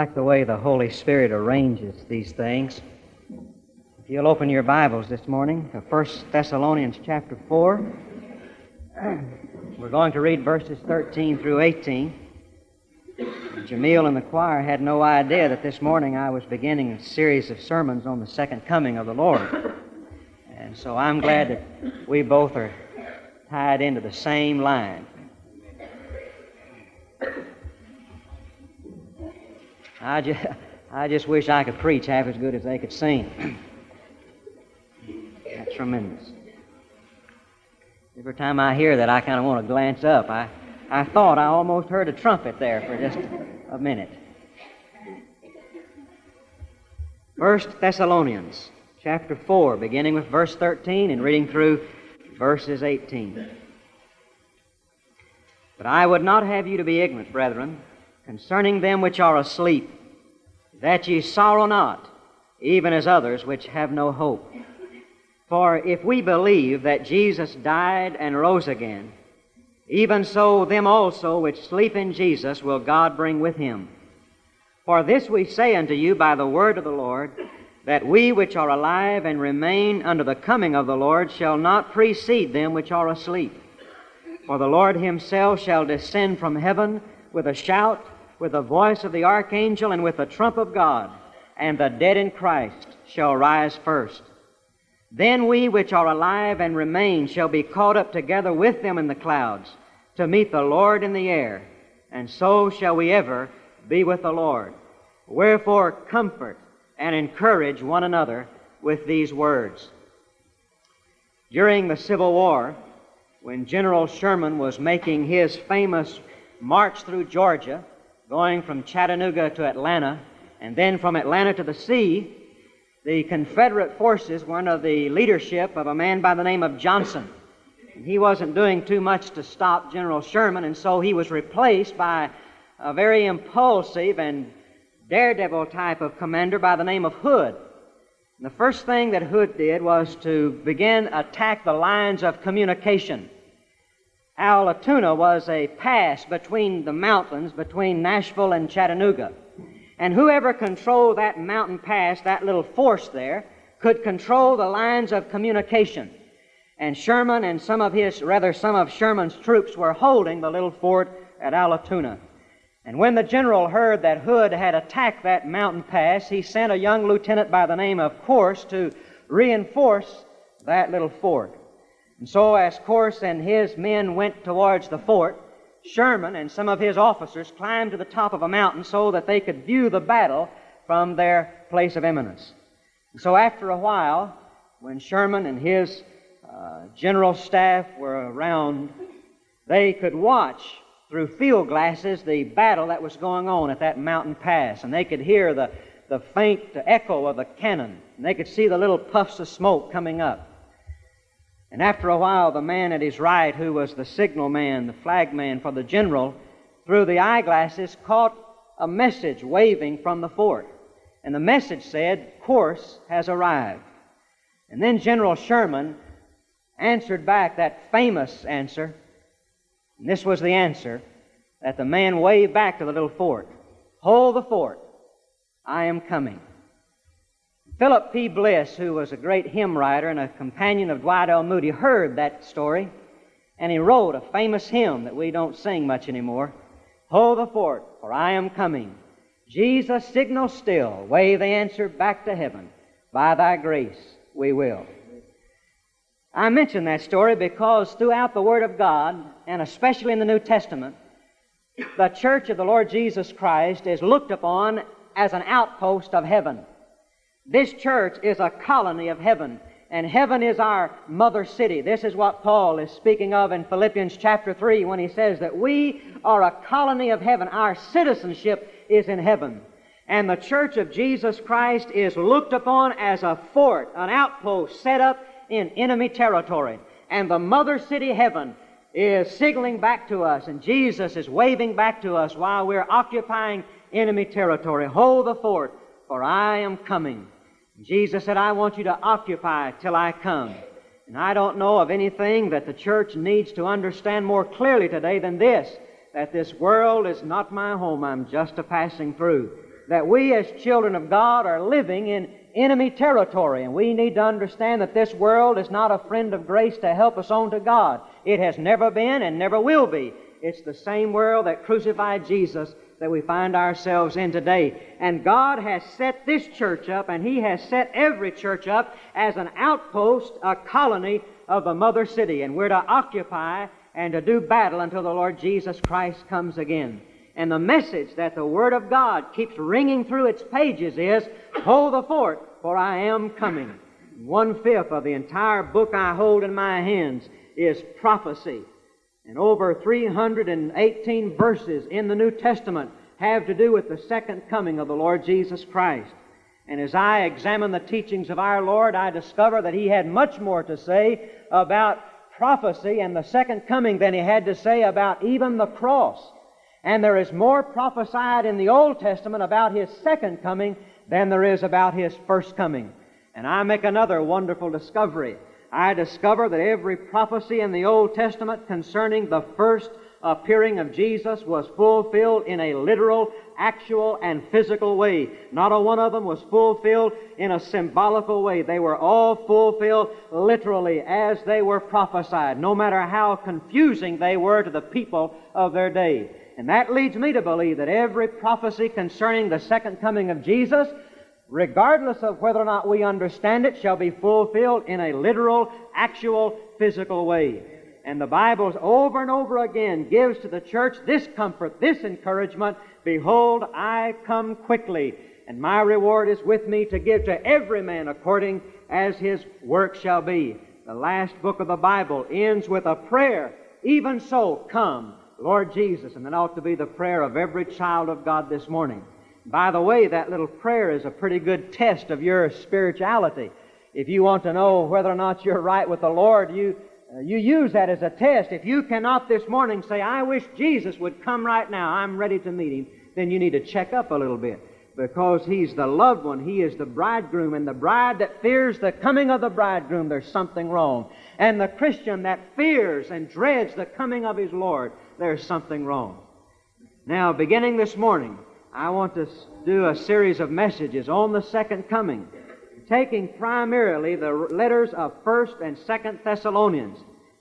like the way the Holy Spirit arranges these things. If you'll open your Bibles this morning to 1 Thessalonians chapter 4, we're going to read verses 13 through 18. Jamil and the choir had no idea that this morning I was beginning a series of sermons on the second coming of the Lord. And so I'm glad that we both are tied into the same line. I just, I just wish I could preach half as good as they could sing. That's tremendous. Every time I hear that, I kind of want to glance up. I, I thought I almost heard a trumpet there for just a minute. First Thessalonians chapter 4, beginning with verse 13 and reading through verses 18. But I would not have you to be ignorant, brethren, concerning them which are asleep, that ye sorrow not, even as others which have no hope. For if we believe that Jesus died and rose again, even so them also which sleep in Jesus will God bring with him. For this we say unto you by the word of the Lord, that we which are alive and remain unto the coming of the Lord shall not precede them which are asleep. For the Lord himself shall descend from heaven with a shout, with the voice of the archangel, and with the trump of God, and the dead in Christ shall rise first. Then we which are alive and remain shall be caught up together with them in the clouds to meet the Lord in the air, and so shall we ever be with the Lord. Wherefore, comfort and encourage one another with these words. During the Civil War, when General Sherman was making his famous march through Georgia, going from Chattanooga to Atlanta, and then from Atlanta to the sea, the Confederate forces were under the leadership of a man by the name of Johnston. And he wasn't doing too much to stop General Sherman, and so he was replaced by a very impulsive and daredevil type of commander by the name of Hood. And the first thing that Hood did was to begin attack the lines of communication. Allatoona was a pass between the mountains between Nashville and Chattanooga. And whoever controlled that mountain pass, that little force there, could control the lines of communication. And Sherman and some of his, rather, some of Sherman's troops were holding the little fort at Allatoona. And when the general heard that Hood had attacked that mountain pass, he sent a young lieutenant by the name of Corse to reinforce that little fort. And so, as Corse and his men went towards the fort, Sherman and some of his officers climbed to the top of a mountain so that they could view the battle from their place of eminence. And so after a while, when Sherman and his uh, general staff were around, they could watch through field glasses the battle that was going on at that mountain pass, and they could hear the, the faint echo of the cannon, and they could see the little puffs of smoke coming up. And after a while, the man at his right, who was the signal man, the flag man for the general, through the eyeglasses caught a message waving from the fort. And the message said, Corse has arrived. And then General Sherman answered back that famous answer. And this was the answer that the man waved back to the little fort Hold the fort. I am coming. Philip P. Bliss, who was a great hymn writer and a companion of Dwight L. Moody, heard that story, and he wrote a famous hymn that we don't sing much anymore. Hold the fort, for I am coming. Jesus, signal still, wave the answer back to heaven. By thy grace we will. I mention that story because throughout the Word of God, and especially in the New Testament, the church of the Lord Jesus Christ is looked upon as an outpost of heaven. This church is a colony of heaven, and heaven is our mother city. This is what Paul is speaking of in Philippians chapter 3 when he says that we are a colony of heaven. Our citizenship is in heaven. And the church of Jesus Christ is looked upon as a fort, an outpost set up in enemy territory. And the mother city heaven is signaling back to us, and Jesus is waving back to us while we're occupying enemy territory. Hold the fort, for I am coming. Jesus said, I want you to occupy till I come. And I don't know of anything that the church needs to understand more clearly today than this that this world is not my home, I'm just a passing through. that we as children of God are living in enemy territory, and we need to understand that this world is not a friend of grace to help us on to God. It has never been and never will be. It's the same world that crucified Jesus that we find ourselves in today. And God has set this church up, and He has set every church up as an outpost, a colony of the mother city. And we're to occupy and to do battle until the Lord Jesus Christ comes again. And the message that the Word of God keeps ringing through its pages is, Hold the fort, for I am coming. One fifth of the entire book I hold in my hands is prophecy. And over 318 verses in the New Testament have to do with the second coming of the Lord Jesus Christ. And as I examine the teachings of our Lord, I discover that He had much more to say about prophecy and the second coming than He had to say about even the cross. And there is more prophesied in the Old Testament about His second coming than there is about His first coming. And I make another wonderful discovery. I discover that every prophecy in the Old Testament concerning the first appearing of Jesus was fulfilled in a literal, actual, and physical way. Not a one of them was fulfilled in a symbolical way. They were all fulfilled literally as they were prophesied, no matter how confusing they were to the people of their day. And that leads me to believe that every prophecy concerning the second coming of Jesus, regardless of whether or not we understand it, shall be fulfilled in a literal, actual, physical way. And the Bible over and over again gives to the church this comfort, this encouragement Behold, I come quickly, and my reward is with me to give to every man according as his work shall be. The last book of the Bible ends with a prayer. Even so, come. Lord Jesus, and that ought to be the prayer of every child of God this morning. By the way, that little prayer is a pretty good test of your spirituality. If you want to know whether or not you're right with the Lord, you, uh, you use that as a test. If you cannot this morning say, I wish Jesus would come right now, I'm ready to meet him, then you need to check up a little bit. Because he's the loved one, he is the bridegroom, and the bride that fears the coming of the bridegroom, there's something wrong. And the Christian that fears and dreads the coming of his Lord, there's something wrong. Now, beginning this morning, I want to do a series of messages on the second coming, taking primarily the letters of 1st and 2nd Thessalonians.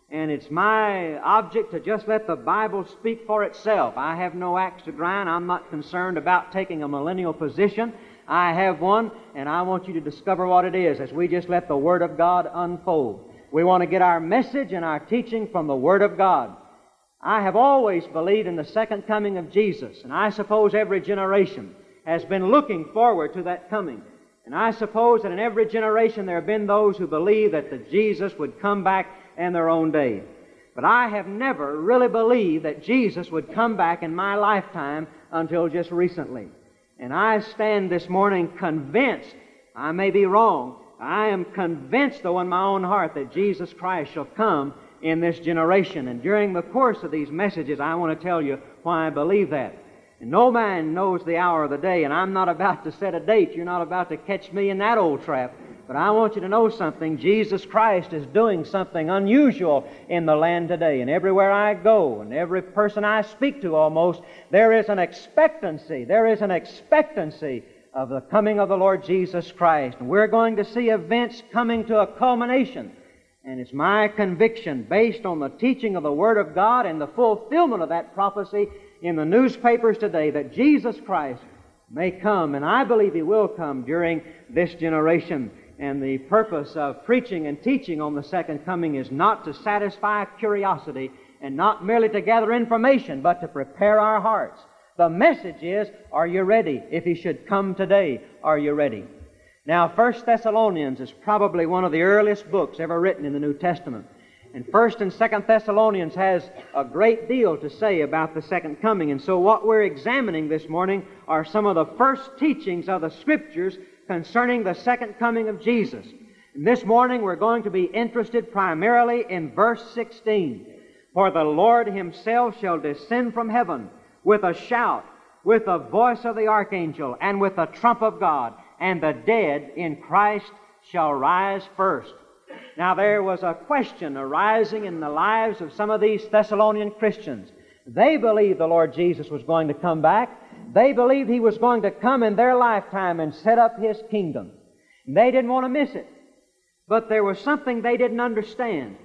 And it's my object to just let the Bible speak for itself. I have no axe to grind. I'm not concerned about taking a millennial position. I have one, and I want you to discover what it is as we just let the Word of God unfold. We want to get our message and our teaching from the Word of God. I have always believed in the second coming of Jesus, and I suppose every generation has been looking forward to that coming. And I suppose that in every generation there have been those who believe that the Jesus would come back in their own day. But I have never really believed that Jesus would come back in my lifetime until just recently. And I stand this morning convinced, I may be wrong, I am convinced though in my own heart that Jesus Christ shall come in this generation. And during the course of these messages, I want to tell you why I believe that. And no man knows the hour of the day, and I'm not about to set a date. You're not about to catch me in that old trap. But I want you to know something. Jesus Christ is doing something unusual in the land today. And everywhere I go, and every person I speak to almost, there is an expectancy. There is an expectancy of the coming of the Lord Jesus Christ. And we're going to see events coming to a culmination. And it's my conviction, based on the teaching of the Word of God and the fulfillment of that prophecy in the newspapers today, that Jesus Christ may come, and I believe He will come during this generation. And the purpose of preaching and teaching on the second coming is not to satisfy curiosity and not merely to gather information, but to prepare our hearts. The message is, are you ready? If He should come today, are you ready? Now, First Thessalonians is probably one of the earliest books ever written in the New Testament. And First and Second Thessalonians has a great deal to say about the second coming. And so what we're examining this morning are some of the first teachings of the Scriptures concerning the second coming of Jesus. And this morning we're going to be interested primarily in verse 16. For the Lord himself shall descend from heaven with a shout, with the voice of the archangel, and with the trump of God and the dead in Christ shall rise first. Now, there was a question arising in the lives of some of these Thessalonian Christians. They believed the Lord Jesus was going to come back. They believed he was going to come in their lifetime and set up his kingdom. They didn't want to miss it. But there was something they didn't understand.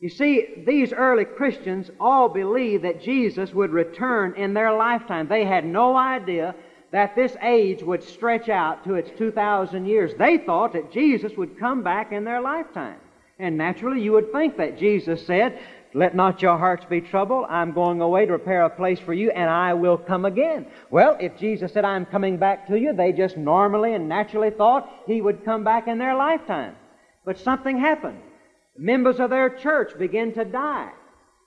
You see, these early Christians all believed that Jesus would return in their lifetime. They had no idea that this age would stretch out to its 2,000 years. They thought that Jesus would come back in their lifetime. And naturally, you would think that Jesus said, Let not your hearts be troubled. I'm going away to prepare a place for you, and I will come again. Well, if Jesus said, I'm coming back to you, they just normally and naturally thought he would come back in their lifetime. But something happened. Members of their church began to die.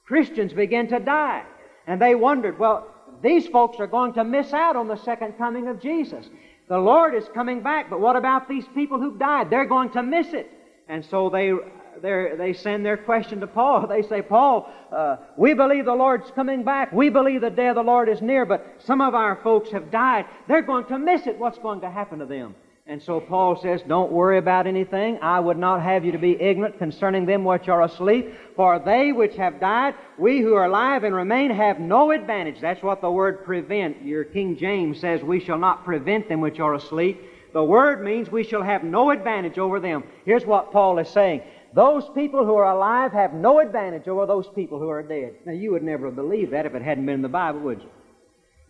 Christians began to die. And they wondered, well, these folks are going to miss out on the second coming of Jesus. The Lord is coming back, but what about these people who've died? They're going to miss it. And so they, they send their question to Paul. They say, Paul, uh, we believe the Lord's coming back. We believe the day of the Lord is near, but some of our folks have died. They're going to miss it. What's going to happen to them? And so Paul says, Don't worry about anything. I would not have you to be ignorant concerning them which are asleep. For they which have died, we who are alive and remain, have no advantage. That's what the word prevent. Your King James says, We shall not prevent them which are asleep. The word means we shall have no advantage over them. Here's what Paul is saying. Those people who are alive have no advantage over those people who are dead. Now, you would never believe that if it hadn't been in the Bible, would you?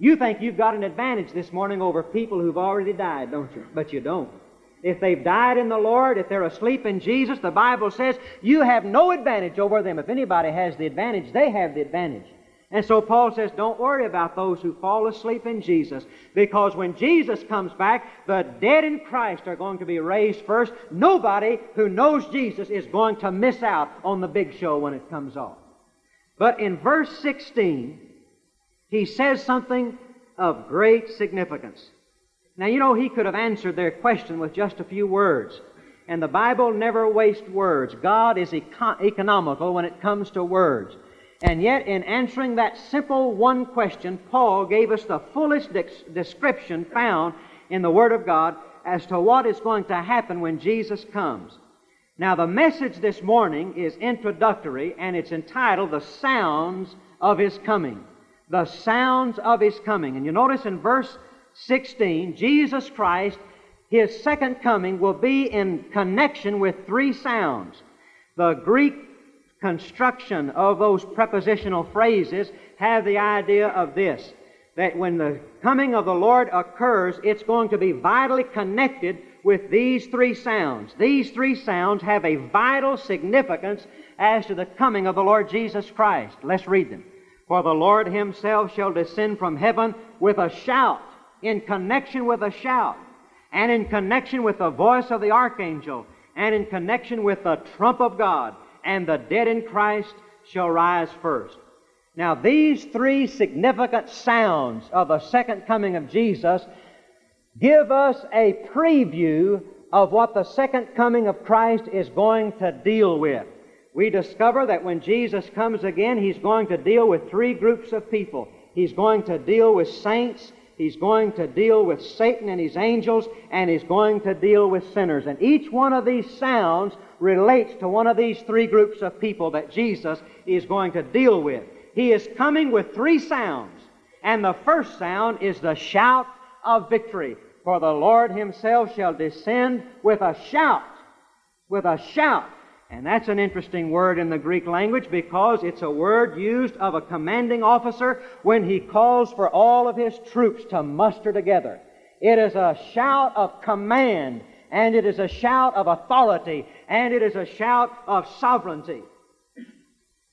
You think you've got an advantage this morning over people who've already died, don't you? But you don't. If they've died in the Lord, if they're asleep in Jesus, the Bible says you have no advantage over them. If anybody has the advantage, they have the advantage. And so Paul says, don't worry about those who fall asleep in Jesus, because when Jesus comes back, the dead in Christ are going to be raised first. Nobody who knows Jesus is going to miss out on the big show when it comes off. But in verse 16, he says something of great significance. Now, you know, he could have answered their question with just a few words. And the Bible never wastes words. God is eco- economical when it comes to words. And yet, in answering that simple one question, Paul gave us the fullest description found in the Word of God as to what is going to happen when Jesus comes. Now, the message this morning is introductory and it's entitled The Sounds of His Coming the sounds of his coming. And you notice in verse 16, Jesus Christ, his second coming will be in connection with three sounds. The Greek construction of those prepositional phrases have the idea of this that when the coming of the Lord occurs, it's going to be vitally connected with these three sounds. These three sounds have a vital significance as to the coming of the Lord Jesus Christ. Let's read them. For the Lord himself shall descend from heaven with a shout, in connection with a shout, and in connection with the voice of the archangel, and in connection with the trump of God, and the dead in Christ shall rise first. Now, these three significant sounds of the second coming of Jesus give us a preview of what the second coming of Christ is going to deal with we discover that when Jesus comes again, He's going to deal with three groups of people. He's going to deal with saints, He's going to deal with Satan and his angels, and He's going to deal with sinners. And each one of these sounds relates to one of these three groups of people that Jesus is going to deal with. He is coming with three sounds. And the first sound is the shout of victory. For the Lord Himself shall descend with a shout, with a shout. And that's an interesting word in the Greek language because it's a word used of a commanding officer when he calls for all of his troops to muster together. It is a shout of command, and it is a shout of authority, and it is a shout of sovereignty.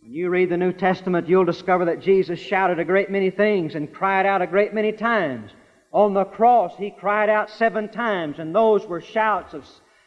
When you read the New Testament, you'll discover that Jesus shouted a great many things and cried out a great many times. On the cross, he cried out seven times, and those were shouts of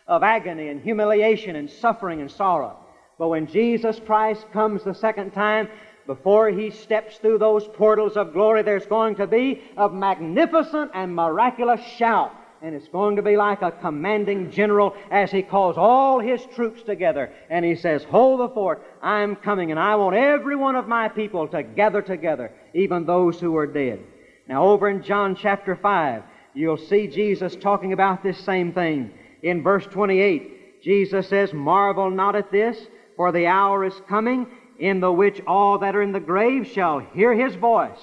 of agony and humiliation and suffering and sorrow. But when Jesus Christ comes the second time, before he steps through those portals of glory, there's going to be a magnificent and miraculous shout. And it's going to be like a commanding general as he calls all his troops together. And he says, Hold the fort, I'm coming, and I want every one of my people to gather together, even those who are dead. Now, over in John chapter 5, you'll see Jesus talking about this same thing. In verse 28, Jesus says, Marvel not at this, for the hour is coming in the which all that are in the grave shall hear his voice,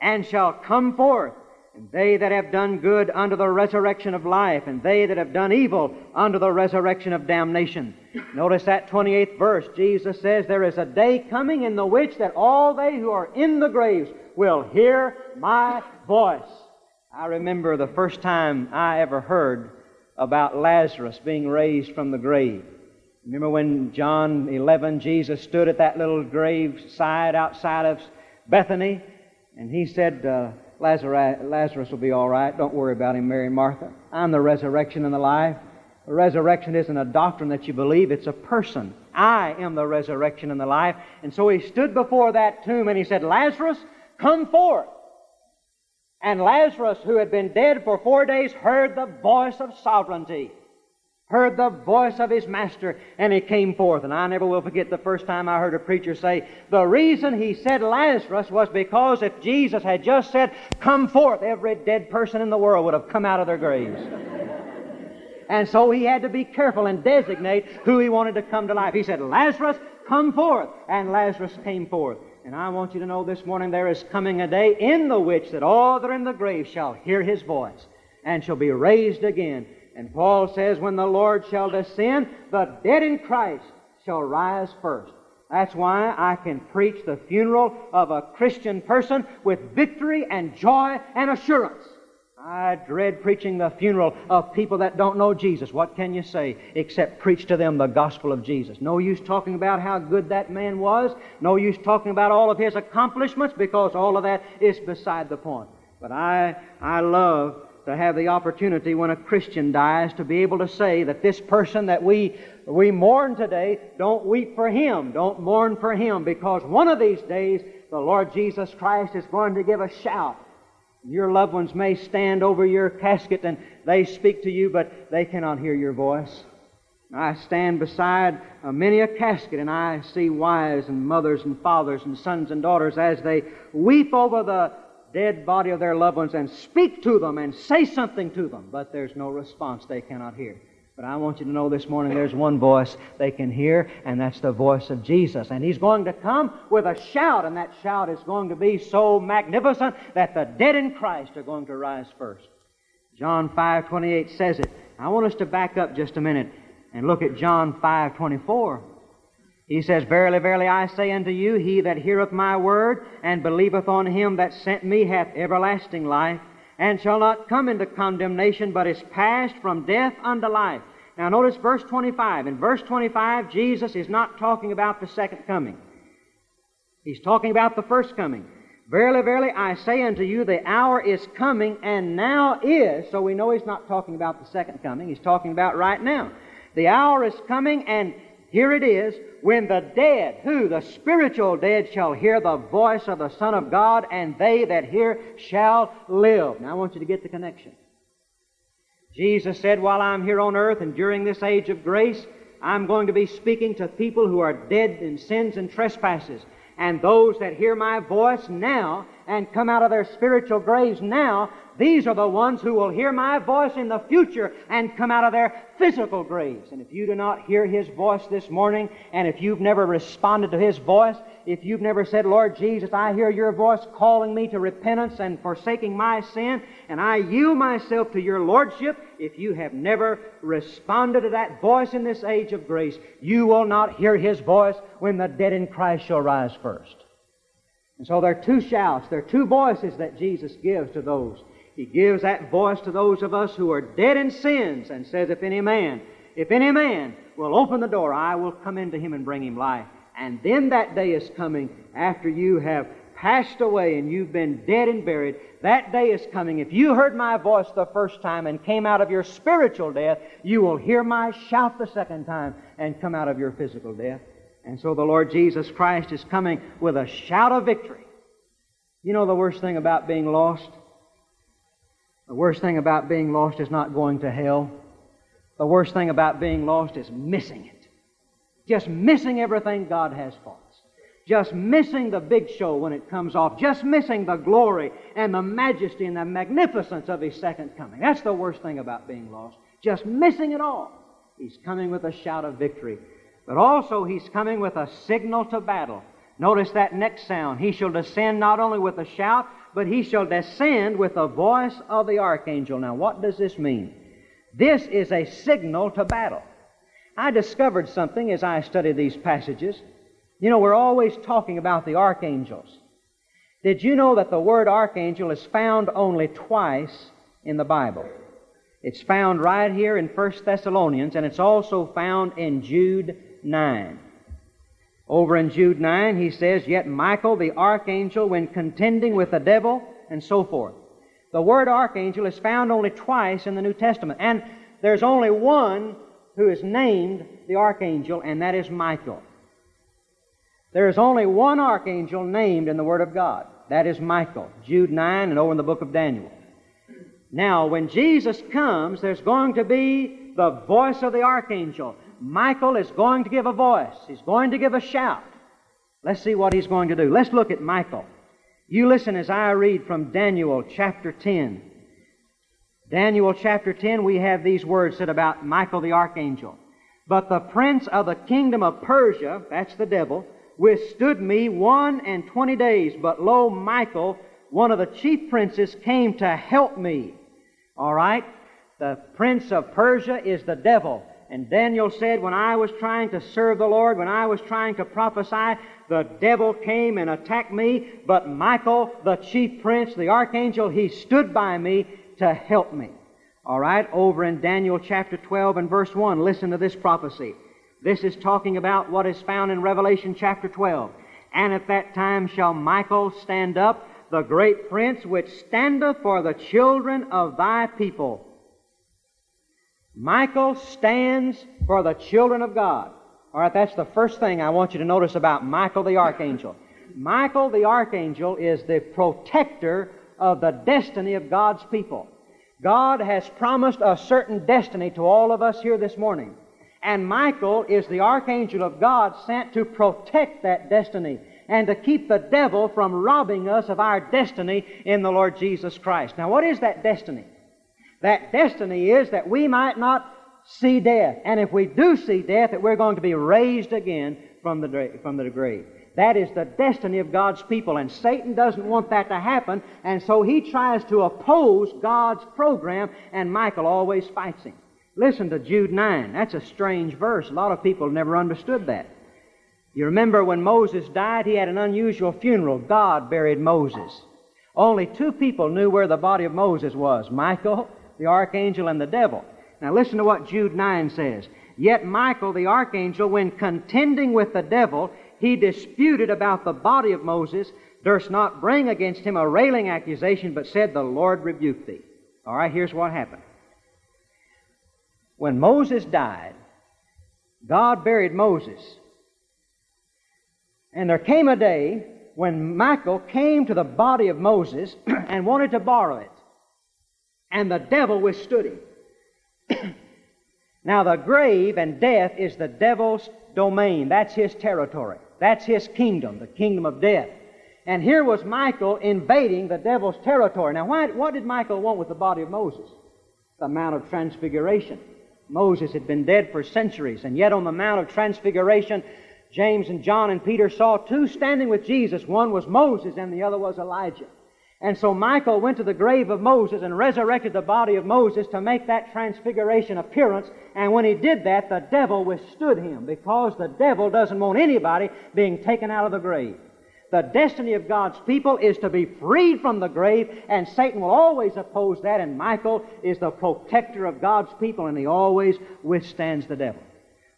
and shall come forth, and they that have done good unto the resurrection of life, and they that have done evil unto the resurrection of damnation. Notice that 28th verse. Jesus says, There is a day coming in the which that all they who are in the graves will hear my voice. I remember the first time I ever heard about Lazarus being raised from the grave. Remember when John 11, Jesus stood at that little grave side outside of Bethany, and he said, uh, Lazarus, Lazarus will be all right. Don't worry about him, Mary and Martha. I'm the resurrection and the life. The resurrection isn't a doctrine that you believe, it's a person. I am the resurrection and the life. And so he stood before that tomb and he said, Lazarus, come forth. And Lazarus, who had been dead for four days, heard the voice of sovereignty heard the voice of his master, and he came forth. And I never will forget the first time I heard a preacher say, the reason he said Lazarus was because if Jesus had just said, Come forth, every dead person in the world would have come out of their graves. and so he had to be careful and designate who he wanted to come to life. He said, Lazarus, come forth. And Lazarus came forth. And I want you to know this morning there is coming a day in the which that all that are in the grave shall hear his voice and shall be raised again. And Paul says, when the Lord shall descend, the dead in Christ shall rise first. That's why I can preach the funeral of a Christian person with victory and joy and assurance. I dread preaching the funeral of people that don't know Jesus. What can you say except preach to them the gospel of Jesus? No use talking about how good that man was. No use talking about all of his accomplishments because all of that is beside the point. But I, I love to have the opportunity when a Christian dies to be able to say that this person that we, we mourn today, don't weep for him, don't mourn for him, because one of these days the Lord Jesus Christ is going to give a shout. Your loved ones may stand over your casket and they speak to you, but they cannot hear your voice. I stand beside uh, many a casket and I see wives and mothers and fathers and sons and daughters as they weep over the dead body of their loved ones and speak to them and say something to them, but there's no response they cannot hear. But I want you to know this morning there's one voice they can hear, and that's the voice of Jesus. And He's going to come with a shout, and that shout is going to be so magnificent that the dead in Christ are going to rise first. John 5:28 says it. I want us to back up just a minute and look at John 5:24. He says, Verily, verily, I say unto you, he that heareth my word and believeth on him that sent me hath everlasting life, and shall not come into condemnation, but is passed from death unto life. Now notice verse 25. In verse 25, Jesus is not talking about the second coming. He's talking about the first coming. Verily, verily, I say unto you, the hour is coming, and now is. So we know he's not talking about the second coming. He's talking about right now. The hour is coming, and here it is, when the dead, who? The spiritual dead shall hear the voice of the Son of God, and they that hear shall live. Now I want you to get the connection. Jesus said, While I'm here on earth and during this age of grace, I'm going to be speaking to people who are dead in sins and trespasses. And those that hear my voice now and come out of their spiritual graves now these are the ones who will hear my voice in the future and come out of their physical graves. And if you do not hear His voice this morning, and if you've never responded to His voice, if you've never said, Lord Jesus, I hear your voice calling me to repentance and forsaking my sin, and I yield myself to your Lordship, if you have never responded to that voice in this age of grace, you will not hear His voice when the dead in Christ shall rise first. And so there are two shouts, there are two voices that Jesus gives to those he gives that voice to those of us who are dead in sins and says, If any man, if any man will open the door, I will come into him and bring him life. And then that day is coming after you have passed away and you've been dead and buried. That day is coming. If you heard my voice the first time and came out of your spiritual death, you will hear my shout the second time and come out of your physical death. And so the Lord Jesus Christ is coming with a shout of victory. You know the worst thing about being lost? The worst thing about being lost is not going to hell. The worst thing about being lost is missing it. Just missing everything God has for us. Just missing the big show when it comes off. Just missing the glory and the majesty and the magnificence of His second coming. That's the worst thing about being lost. Just missing it all. He's coming with a shout of victory. But also, He's coming with a signal to battle. Notice that next sound. He shall descend not only with a shout, but he shall descend with the voice of the archangel. Now, what does this mean? This is a signal to battle. I discovered something as I studied these passages. You know, we're always talking about the archangels. Did you know that the word archangel is found only twice in the Bible? It's found right here in 1 Thessalonians, and it's also found in Jude 9. Over in Jude 9, he says, Yet Michael the archangel, when contending with the devil, and so forth. The word archangel is found only twice in the New Testament, and there's only one who is named the archangel, and that is Michael. There is only one archangel named in the Word of God. That is Michael. Jude 9 and over in the book of Daniel. Now, when Jesus comes, there's going to be the voice of the archangel. Michael is going to give a voice. He's going to give a shout. Let's see what he's going to do. Let's look at Michael. You listen as I read from Daniel chapter 10. Daniel chapter 10, we have these words said about Michael the archangel. But the prince of the kingdom of Persia, that's the devil, withstood me one and twenty days. But lo, Michael, one of the chief princes, came to help me. All right? The prince of Persia is the devil. And Daniel said, When I was trying to serve the Lord, when I was trying to prophesy, the devil came and attacked me. But Michael, the chief prince, the archangel, he stood by me to help me. All right, over in Daniel chapter 12 and verse 1, listen to this prophecy. This is talking about what is found in Revelation chapter 12. And at that time shall Michael stand up, the great prince which standeth for the children of thy people. Michael stands for the children of God. All right, that's the first thing I want you to notice about Michael the archangel. Michael the archangel is the protector of the destiny of God's people. God has promised a certain destiny to all of us here this morning. And Michael is the archangel of God sent to protect that destiny and to keep the devil from robbing us of our destiny in the Lord Jesus Christ. Now, what is that destiny? That destiny is that we might not see death. And if we do see death, that we're going to be raised again from the, from the grave. That is the destiny of God's people, and Satan doesn't want that to happen, and so he tries to oppose God's program, and Michael always fights him. Listen to Jude 9. That's a strange verse. A lot of people never understood that. You remember when Moses died, he had an unusual funeral. God buried Moses. Only two people knew where the body of Moses was Michael, the archangel, and the devil. Now listen to what Jude 9 says. Yet Michael, the archangel, when contending with the devil, he disputed about the body of Moses, durst not bring against him a railing accusation, but said, The Lord rebuke thee. All right, here's what happened. When Moses died, God buried Moses. And there came a day when Michael came to the body of Moses and wanted to borrow it. And the devil withstood him. now, the grave and death is the devil's domain. That's his territory. That's his kingdom, the kingdom of death. And here was Michael invading the devil's territory. Now, why, what did Michael want with the body of Moses? The Mount of Transfiguration. Moses had been dead for centuries, and yet on the Mount of Transfiguration, James and John and Peter saw two standing with Jesus. One was Moses, and the other was Elijah. And so Michael went to the grave of Moses and resurrected the body of Moses to make that transfiguration appearance. And when he did that, the devil withstood him because the devil doesn't want anybody being taken out of the grave. The destiny of God's people is to be freed from the grave, and Satan will always oppose that, and Michael is the protector of God's people, and he always withstands the devil.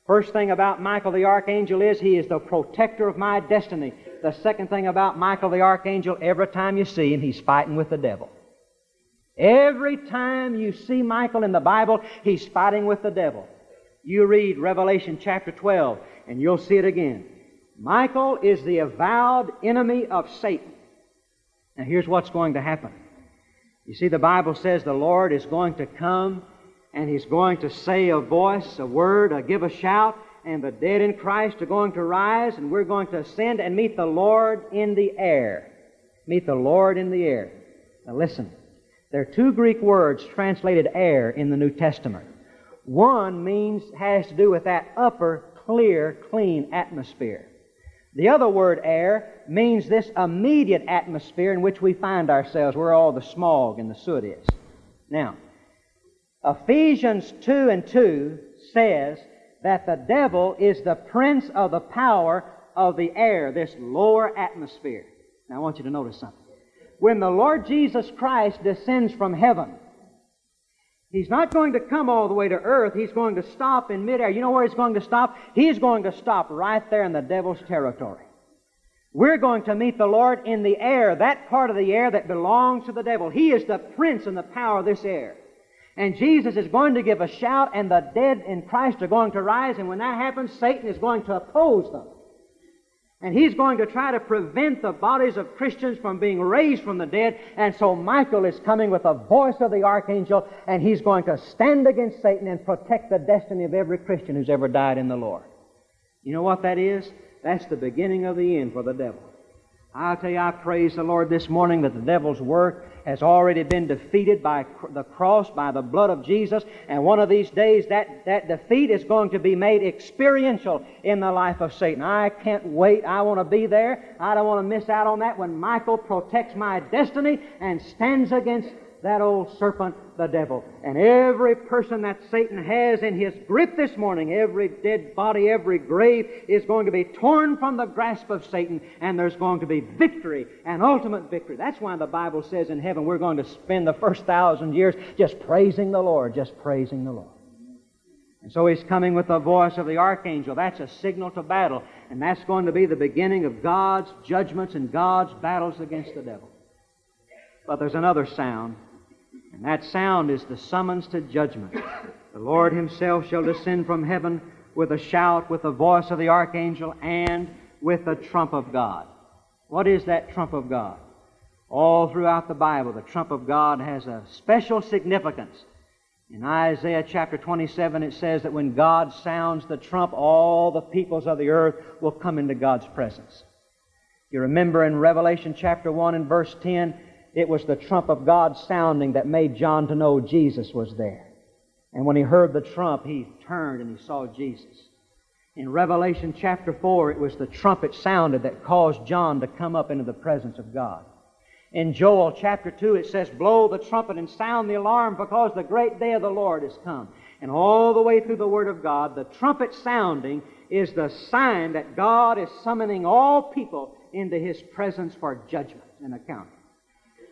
First thing about Michael the archangel is he is the protector of my destiny. The second thing about Michael the archangel, every time you see him, he's fighting with the devil. Every time you see Michael in the Bible, he's fighting with the devil. You read Revelation chapter 12, and you'll see it again. Michael is the avowed enemy of Satan. Now, here's what's going to happen. You see, the Bible says the Lord is going to come and He's going to say a voice, a word, a give a shout, and the dead in Christ are going to rise, and we're going to ascend and meet the Lord in the air. Meet the Lord in the air. Now, listen. There are two Greek words translated air in the New Testament. One means, has to do with that upper, clear, clean atmosphere. The other word air means this immediate atmosphere in which we find ourselves, where all the smog and the soot is. Now, Ephesians 2 and 2 says that the devil is the prince of the power of the air, this lower atmosphere. Now, I want you to notice something. When the Lord Jesus Christ descends from heaven, He's not going to come all the way to earth. He's going to stop in midair. You know where He's going to stop? He's going to stop right there in the devil's territory. We're going to meet the Lord in the air, that part of the air that belongs to the devil. He is the prince and the power of this air. And Jesus is going to give a shout, and the dead in Christ are going to rise, and when that happens, Satan is going to oppose them. And he's going to try to prevent the bodies of Christians from being raised from the dead. And so Michael is coming with the voice of the archangel, and he's going to stand against Satan and protect the destiny of every Christian who's ever died in the Lord. You know what that is? That's the beginning of the end for the devil. I'll tell you, I praise the Lord this morning that the devil's work has already been defeated by the cross, by the blood of Jesus, and one of these days that, that defeat is going to be made experiential in the life of Satan. I can't wait. I want to be there. I don't want to miss out on that when Michael protects my destiny and stands against that old serpent, the devil. And every person that Satan has in his grip this morning, every dead body, every grave, is going to be torn from the grasp of Satan, and there's going to be victory, and ultimate victory. That's why the Bible says in heaven we're going to spend the first thousand years just praising the Lord, just praising the Lord. And so he's coming with the voice of the archangel. That's a signal to battle. And that's going to be the beginning of God's judgments and God's battles against the devil. But there's another sound and that sound is the summons to judgment. The Lord Himself shall descend from heaven with a shout, with the voice of the archangel, and with the trump of God. What is that trump of God? All throughout the Bible, the trump of God has a special significance. In Isaiah chapter 27, it says that when God sounds the trump, all the peoples of the earth will come into God's presence. You remember in Revelation chapter 1 and verse 10, it was the trump of God sounding that made John to know Jesus was there. And when he heard the trump, he turned and he saw Jesus. In Revelation chapter 4, it was the trumpet sounded that caused John to come up into the presence of God. In Joel chapter 2, it says, Blow the trumpet and sound the alarm because the great day of the Lord has come. And all the way through the Word of God, the trumpet sounding is the sign that God is summoning all people into His presence for judgment and account.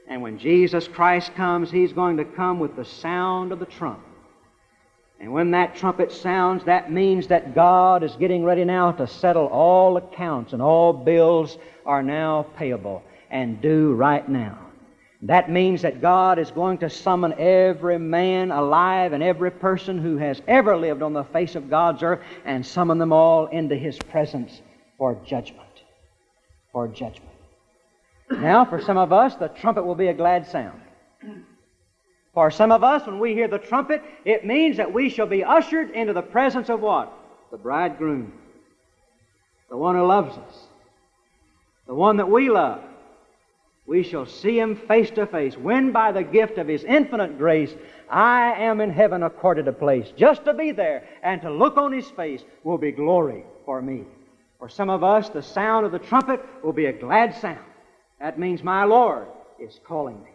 And when Jesus Christ comes, He's going to come with the sound of the trump. And when that trumpet sounds, that means that God is getting ready now to settle all accounts and all bills are now payable and due right now. That means that God is going to summon every man alive and every person who has ever lived on the face of God's earth and summon them all into His presence for judgment. For judgment. Now, for some of us, the trumpet will be a glad sound. For some of us, when we hear the trumpet, it means that we shall be ushered into the presence of what? The bridegroom. The one who loves us. The one that we love. We shall see him face to face, when by the gift of his infinite grace, I am in heaven accorded a place. Just to be there and to look on his face will be glory for me. For some of us, the sound of the trumpet will be a glad sound. That means my Lord is calling me.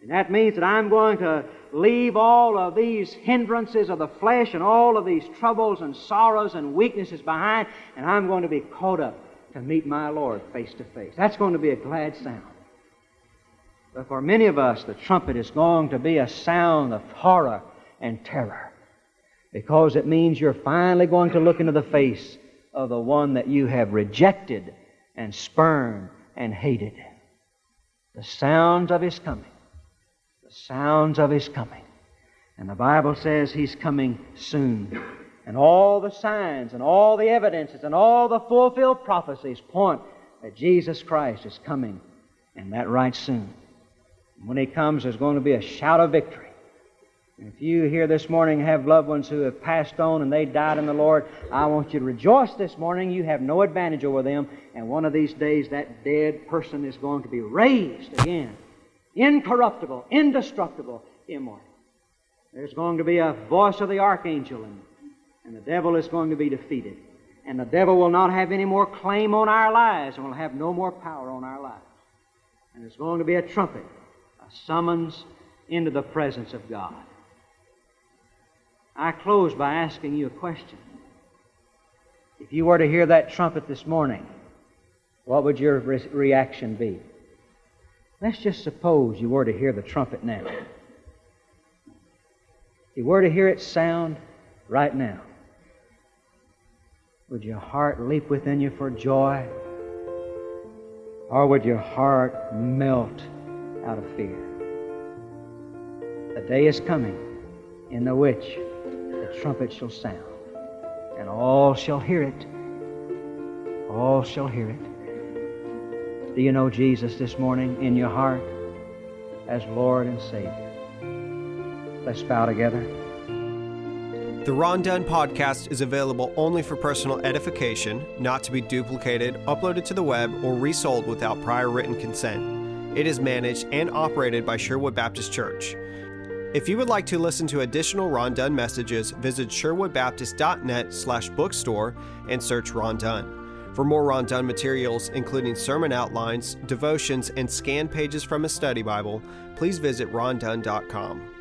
And that means that I'm going to leave all of these hindrances of the flesh and all of these troubles and sorrows and weaknesses behind, and I'm going to be caught up to meet my Lord face to face. That's going to be a glad sound. But for many of us, the trumpet is going to be a sound of horror and terror because it means you're finally going to look into the face of the one that you have rejected and spurned and hated the sounds of His coming. The sounds of His coming. And the Bible says He's coming soon. And all the signs and all the evidences and all the fulfilled prophecies point that Jesus Christ is coming, and that right soon. And when He comes, there's going to be a shout of victory. If you here this morning have loved ones who have passed on and they died in the Lord, I want you to rejoice this morning. You have no advantage over them. And one of these days, that dead person is going to be raised again. Incorruptible, indestructible, immortal. There's going to be a voice of the archangel, and, and the devil is going to be defeated. And the devil will not have any more claim on our lives and will have no more power on our lives. And there's going to be a trumpet, a summons into the presence of God. I close by asking you a question. If you were to hear that trumpet this morning, what would your re- reaction be? Let's just suppose you were to hear the trumpet now. If you were to hear it sound right now, would your heart leap within you for joy? Or would your heart melt out of fear? The day is coming in the which the trumpet shall sound, and all shall hear it. All shall hear it. Do you know Jesus this morning in your heart as Lord and Savior? Let's bow together. The Ron Dunn podcast is available only for personal edification, not to be duplicated, uploaded to the web, or resold without prior written consent. It is managed and operated by Sherwood Baptist Church. If you would like to listen to additional Ron Dunn messages, visit sherwoodbaptist.net slash bookstore and search Ron Dunn. For more Ron Dunn materials, including sermon outlines, devotions, and scanned pages from a study Bible, please visit rondunn.com.